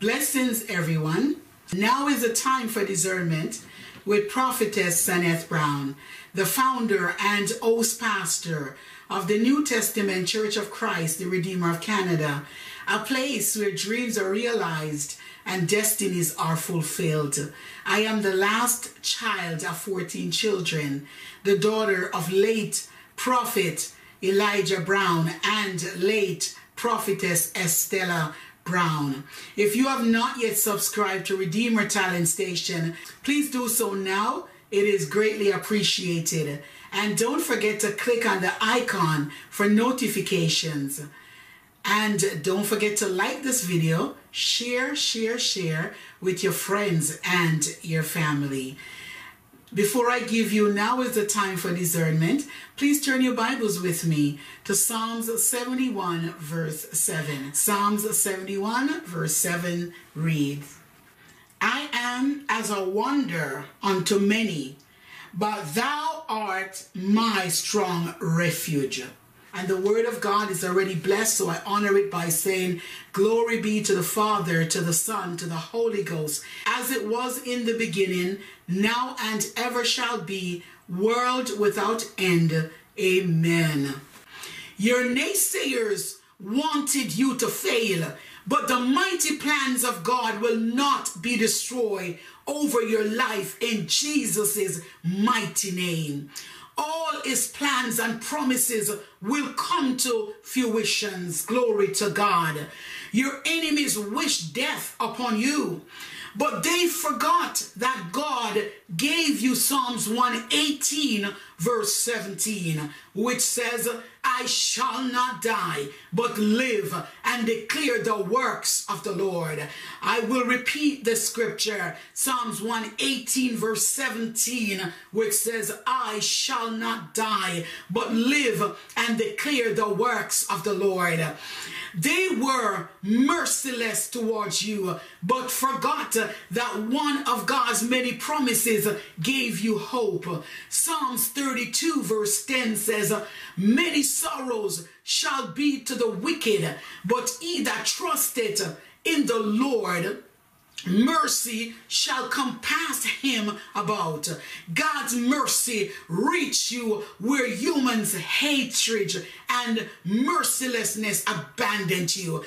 Blessings, everyone. Now is the time for discernment with Prophetess Saneth Brown, the founder and host pastor of the New Testament Church of Christ, the Redeemer of Canada, a place where dreams are realized and destinies are fulfilled. I am the last child of 14 children, the daughter of late prophet Elijah Brown and late prophetess Estella Brown. If you have not yet subscribed to Redeemer Talent Station, please do so now. It is greatly appreciated. And don't forget to click on the icon for notifications. And don't forget to like this video, share, share, share with your friends and your family. Before I give you now is the time for discernment, please turn your Bibles with me to Psalms 71, verse 7. Psalms 71, verse 7 reads, I am as a wonder unto many, but thou art my strong refuge. And the word of God is already blessed, so I honor it by saying, Glory be to the Father, to the Son, to the Holy Ghost, as it was in the beginning, now and ever shall be, world without end. Amen. Your naysayers wanted you to fail, but the mighty plans of God will not be destroyed over your life in Jesus' mighty name all his plans and promises will come to fruitions. Glory to God. Your enemies wish death upon you, but they forgot that God gave you Psalms 118 verse 17, which says, I shall not die, but live and declare the works of the Lord. I will repeat the scripture, Psalms 118, verse 17, which says, I shall not die, but live and declare the works of the Lord. They were merciless towards you, but forgot that one of God's many promises gave you hope. Psalms 32 verse 10 says, Many sorrows shall be to the wicked, but he that trusteth in the Lord mercy shall compass him about. God's mercy reach you where humans' hatred and mercilessness abandoned you.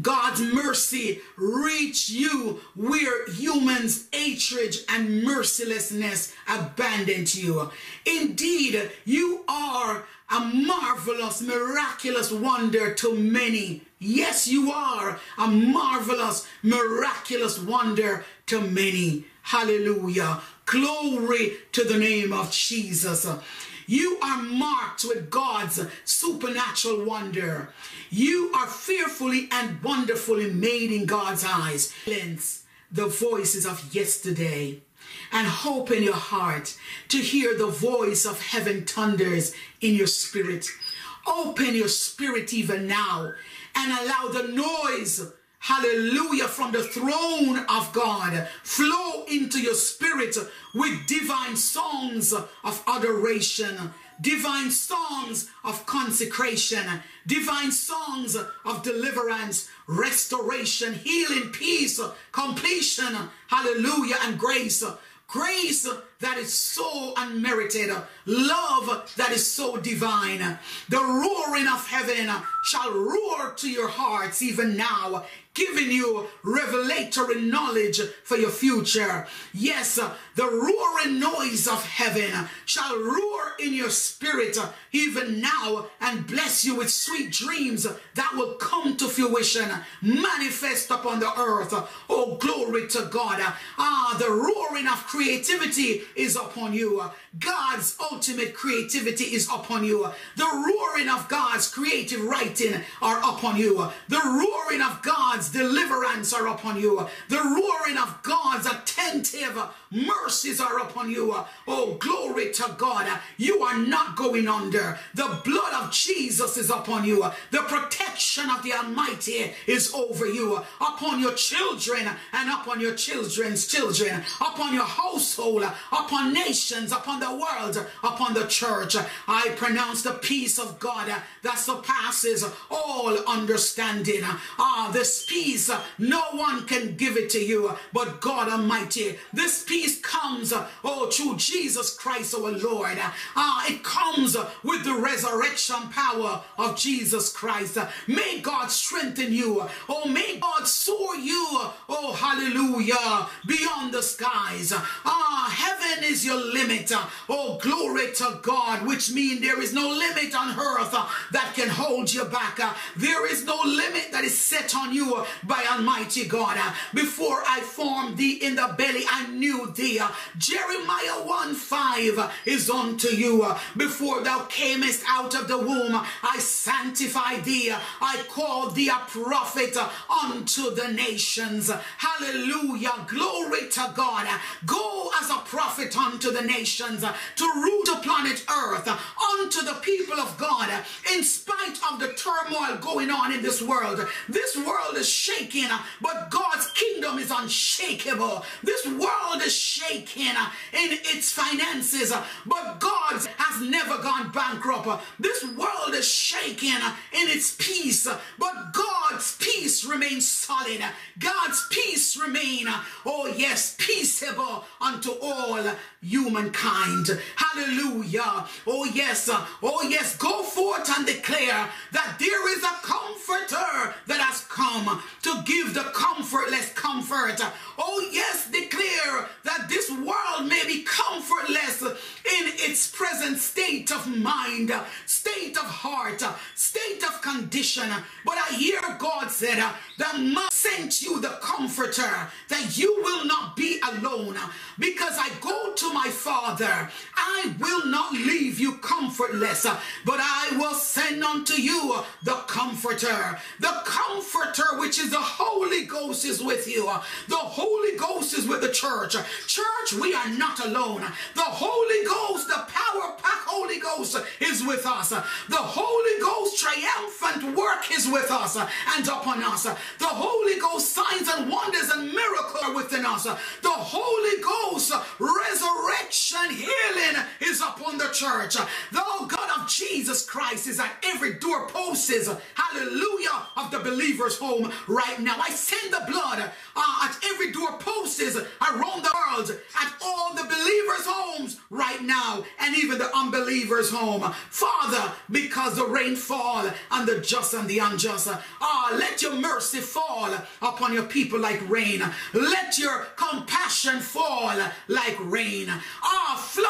God's mercy reach you where humans' hatred and mercilessness abandoned you. Indeed, you are a marvelous, miraculous wonder to many. Yes, you are a marvelous, miraculous wonder to many. Hallelujah. Glory to the name of Jesus. You are marked with God's supernatural wonder. You are fearfully and wonderfully made in God's eyes. The voices of yesterday and hope in your heart to hear the voice of heaven thunders in your spirit. Open your spirit even now and allow the noise, hallelujah, from the throne of God flow into your spirit with divine songs of adoration divine songs of consecration, divine songs of deliverance, restoration, healing, peace, completion, hallelujah, and grace. Grace that is so unmerited, love that is so divine. The roaring of heaven shall roar to your hearts even now, giving you revelatory knowledge for your future. Yes, the roaring noise of heaven shall roar in your spirit even now and bless you with sweet dreams that will come to fruition, manifest upon the earth. Oh, glory to God. Ah, the roaring of creativity is upon you. God's ultimate creativity is upon you. The roaring of God's creative writing are upon you. The roaring of God's deliverance are upon you. The roaring of God's attentive mercies are upon you. Oh, glory to God. You are not going under. The blood of Jesus is upon you. The protection of the Almighty is over you, upon your children and upon your children's children, upon your household, upon nations, upon the world, upon the church. I pronounce the peace of God that surpasses all understanding. Ah, this peace, no one can give it to you but God Almighty. This peace comes, oh, through Jesus Christ our Lord. Ah, it comes with the resurrection power of Jesus Christ. May God strengthen you. Oh, may God soar you. Oh, hallelujah. Beyond the skies. Ah, heaven is your limit. Oh, glory to God, which means there is no limit on earth that can hold you back. There is no limit that is set on you by Almighty God. Before I formed thee in the belly, I knew thee. Jeremiah 1 5 is unto you. Before thou camest out of the womb, I sanctified thee. I called thee a prophet unto the nations. Hallelujah. Glory to God. Go as a prophet unto the nations to rule the planet earth unto the people of God in spite of the turmoil going on in this world. This world is shaking, but God's kingdom is unshakable. This world is shaking uh, in its finances, uh, but God has never gone bankrupt. Uh. This world is shaking in its peace, but God's peace remains solid. God's peace remain, oh yes, peaceable unto all humankind. Hallelujah. Oh yes, oh yes, go forth and declare that there is a comforter that has come to give the comfortless comfort. Oh yes, declare that this world may be comfortless in its present state of mind, state of heart, state of condition. But I hear God said that I sent you the comforter that you will not Father. I will not leave you comfortless, uh, but I will send unto you uh, the comforter. The comforter, which is the Holy Ghost, is with you. Uh, the Holy Ghost is with the church. Church, we are not alone. The Holy Ghost, the power pack Holy Ghost is with us. The Holy Ghost triumphant work is with us and upon us. The Holy Ghost signs and wonders and miracles are within us. The Holy Ghost resurrection healing is upon the church. The God of Jesus Christ is at every doorpost, hallelujah, of the believer's home right now. I send the blood uh, at every doorpost around the world, at all the believers' homes right now, and even the unbelievers' home. Father, because the rain fall on the just and the unjust, ah, uh, let your mercy fall upon your people like rain. Let your compassion fall like rain. Ah, the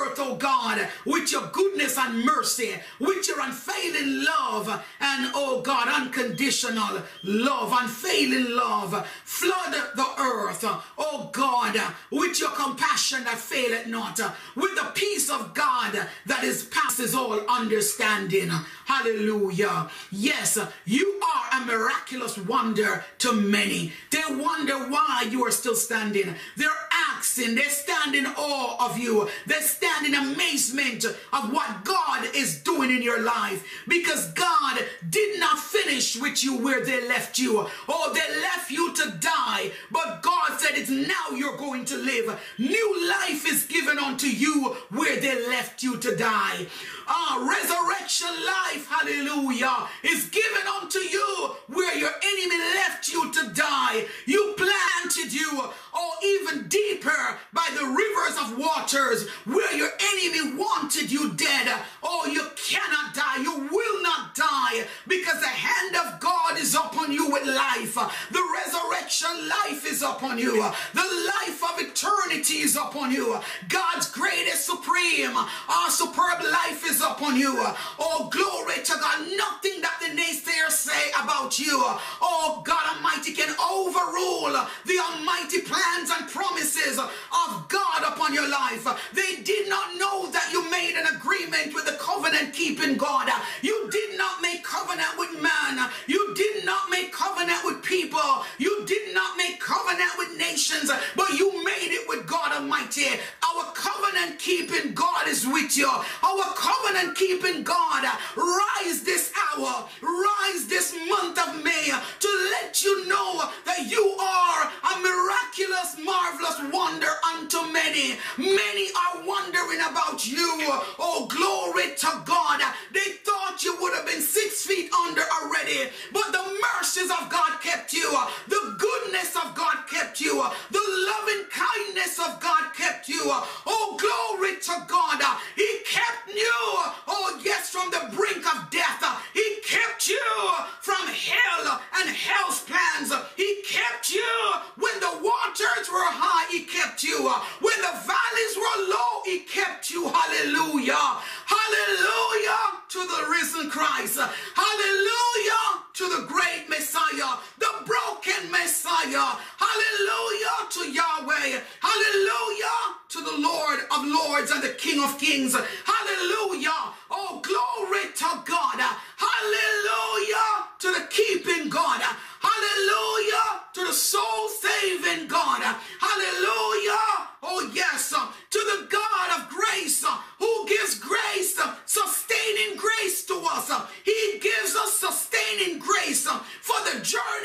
earth, oh God, with your goodness and mercy, with your unfailing love, and oh God, unconditional love, unfailing love. Flood the earth, oh God, with your compassion that faileth not, with the peace of God that is passes all understanding. Hallelujah. Yes, you are a miraculous wonder to many. They wonder why you are still standing. They're asking, they stand in awe of you. They stand in amazement of what God is doing in your life because God did not finish with you where they left you. Oh, they left you to die, but God said it's now you're going to live. New life is given unto you where they left you to die. Ah, resurrection life, hallelujah, is given unto you where your enemy left you to die. You planted you, waters where your enemy wanted you dead. Oh, you cannot die. You will not die because the hand of God is upon you with life. The resurrection life is upon you. The life eternity is upon you. God's greatest supreme, our superb life is upon you. Oh, glory to God. Nothing that the naysayers say about you, oh God Almighty, can overrule the almighty plans and promises of God upon your life. They did not know that you made an agreement with the covenant keeping God. You did not make covenant with man. You did not make covenant with people. Covenant with nations, but you made it with God Almighty. Our covenant keeping God is with you. Our covenant keeping God, rise this hour, rise this month of May to let you know that you are a miraculous, marvelous wonder unto many. many, many are wondering about you. Oh, glory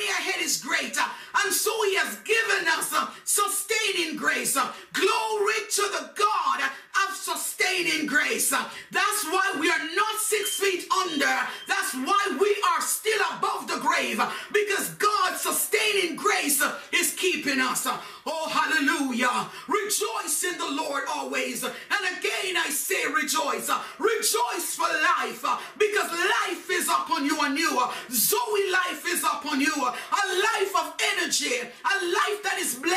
journey ahead is great. And so he has given us uh, sustaining grace. Glory to the God of sustaining grace. That's why we are not six feet under. That's why we are still above the grave because God's sustaining grace is keeping us. Oh, hallelujah. Rejoice in the Lord always. And again, I say rejoice. Rejoice for life because life is upon you and you. Zoe life is upon you. A life of energy, a life that is blessed,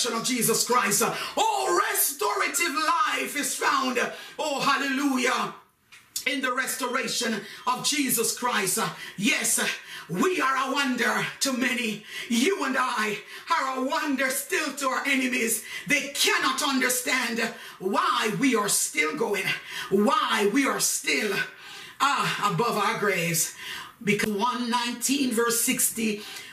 resurrection of Jesus Christ. Oh, restorative life is found. Oh, hallelujah in the restoration of Jesus Christ. Yes, we are a wonder to many. You and I are a wonder still to our enemies. They cannot understand why we are still going, why we are still ah, above our graves. Because 119 verse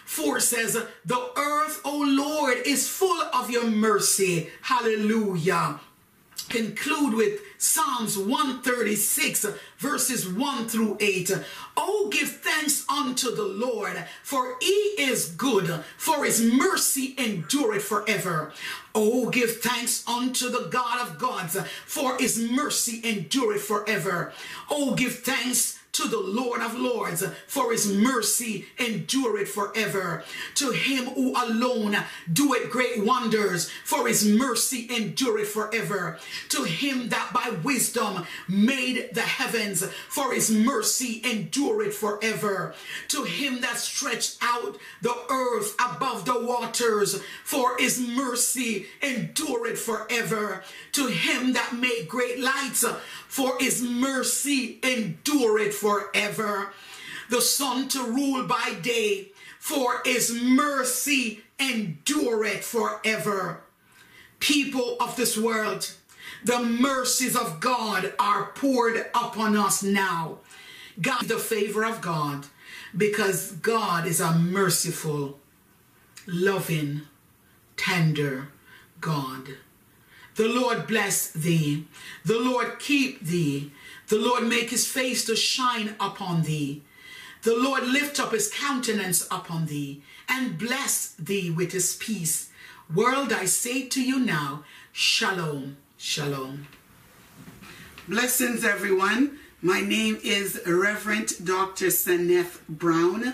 64 says, The earth, O Lord, is full of your mercy. Hallelujah. Conclude with Psalms 136 verses 1 through 8. Oh, give thanks unto the Lord, for he is good, for his mercy endureth forever. Oh, give thanks unto the God of gods, for his mercy endureth forever. Oh, give thanks to the Lord of Lords, for his mercy endureth forever. To him who alone doeth great wonders, for his mercy endureth forever. To him that by wisdom made the heavens, for his mercy endureth forever. To him that stretched out the earth above the waters, for his mercy endureth forever. To him that made great lights, for his mercy endureth forever. The sun to rule by day, for his mercy endureth forever. People of this world, the mercies of God are poured upon us now. God, the favor of God, because God is a merciful, loving, tender God. The Lord bless thee. The Lord keep thee. The Lord make his face to shine upon thee. The Lord lift up his countenance upon thee and bless thee with his peace. World, I say to you now, shalom, shalom. Blessings, everyone. My name is Reverend Dr. Saneth Brown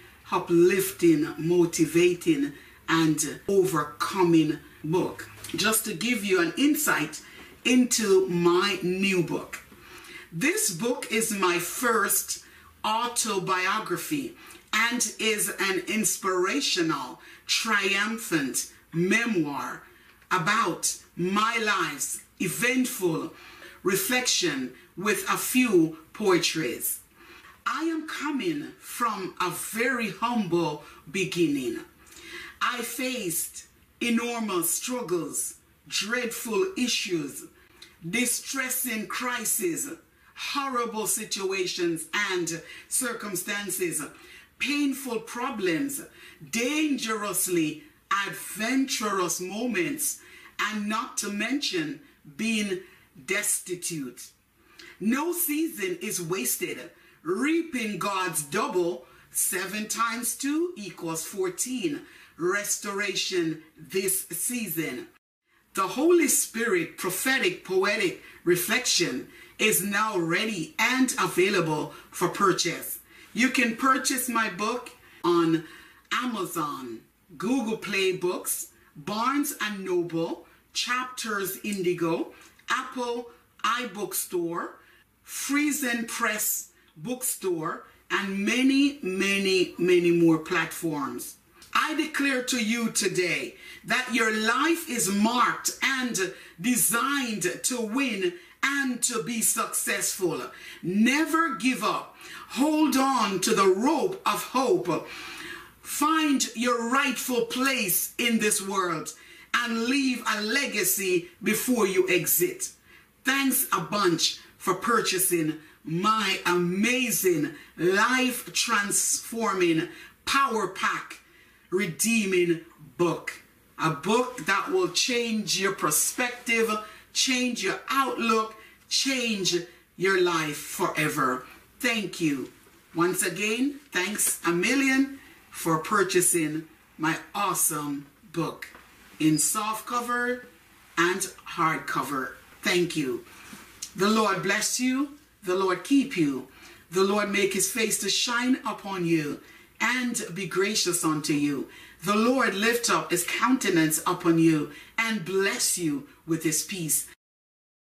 uplifting, motivating, and overcoming book. Just to give you an insight into my new book. This book is my first autobiography and is an inspirational, triumphant memoir about my life's eventful reflection with a few poetries. I am coming from a very humble beginning. I faced enormous struggles, dreadful issues, distressing crises, horrible situations and circumstances, painful problems, dangerously adventurous moments, and not to mention being destitute. No season is wasted. Reaping God's double, 7 times 2 equals 14. Restoration this season. The Holy Spirit prophetic poetic reflection is now ready and available for purchase. You can purchase my book on Amazon, Google Play Books, Barnes and Noble, Chapters Indigo, Apple iBookstore, Friesen Press Bookstore, and many, many, many more platforms. I declare to you today that your life is marked and designed to win and to be successful. Never give up. Hold on to the rope of hope. Find your rightful place in this world and leave a legacy before you exit. Thanks a bunch for purchasing my amazing life transforming power pack redeeming book. A book that will change your perspective, change your outlook, change your life forever. Thank you. Once again, thanks a million for purchasing my awesome book in soft cover and hardcover. Thank you. The Lord bless you. The Lord keep you. The Lord make his face to shine upon you and be gracious unto you. The Lord lift up his countenance upon you and bless you with his peace.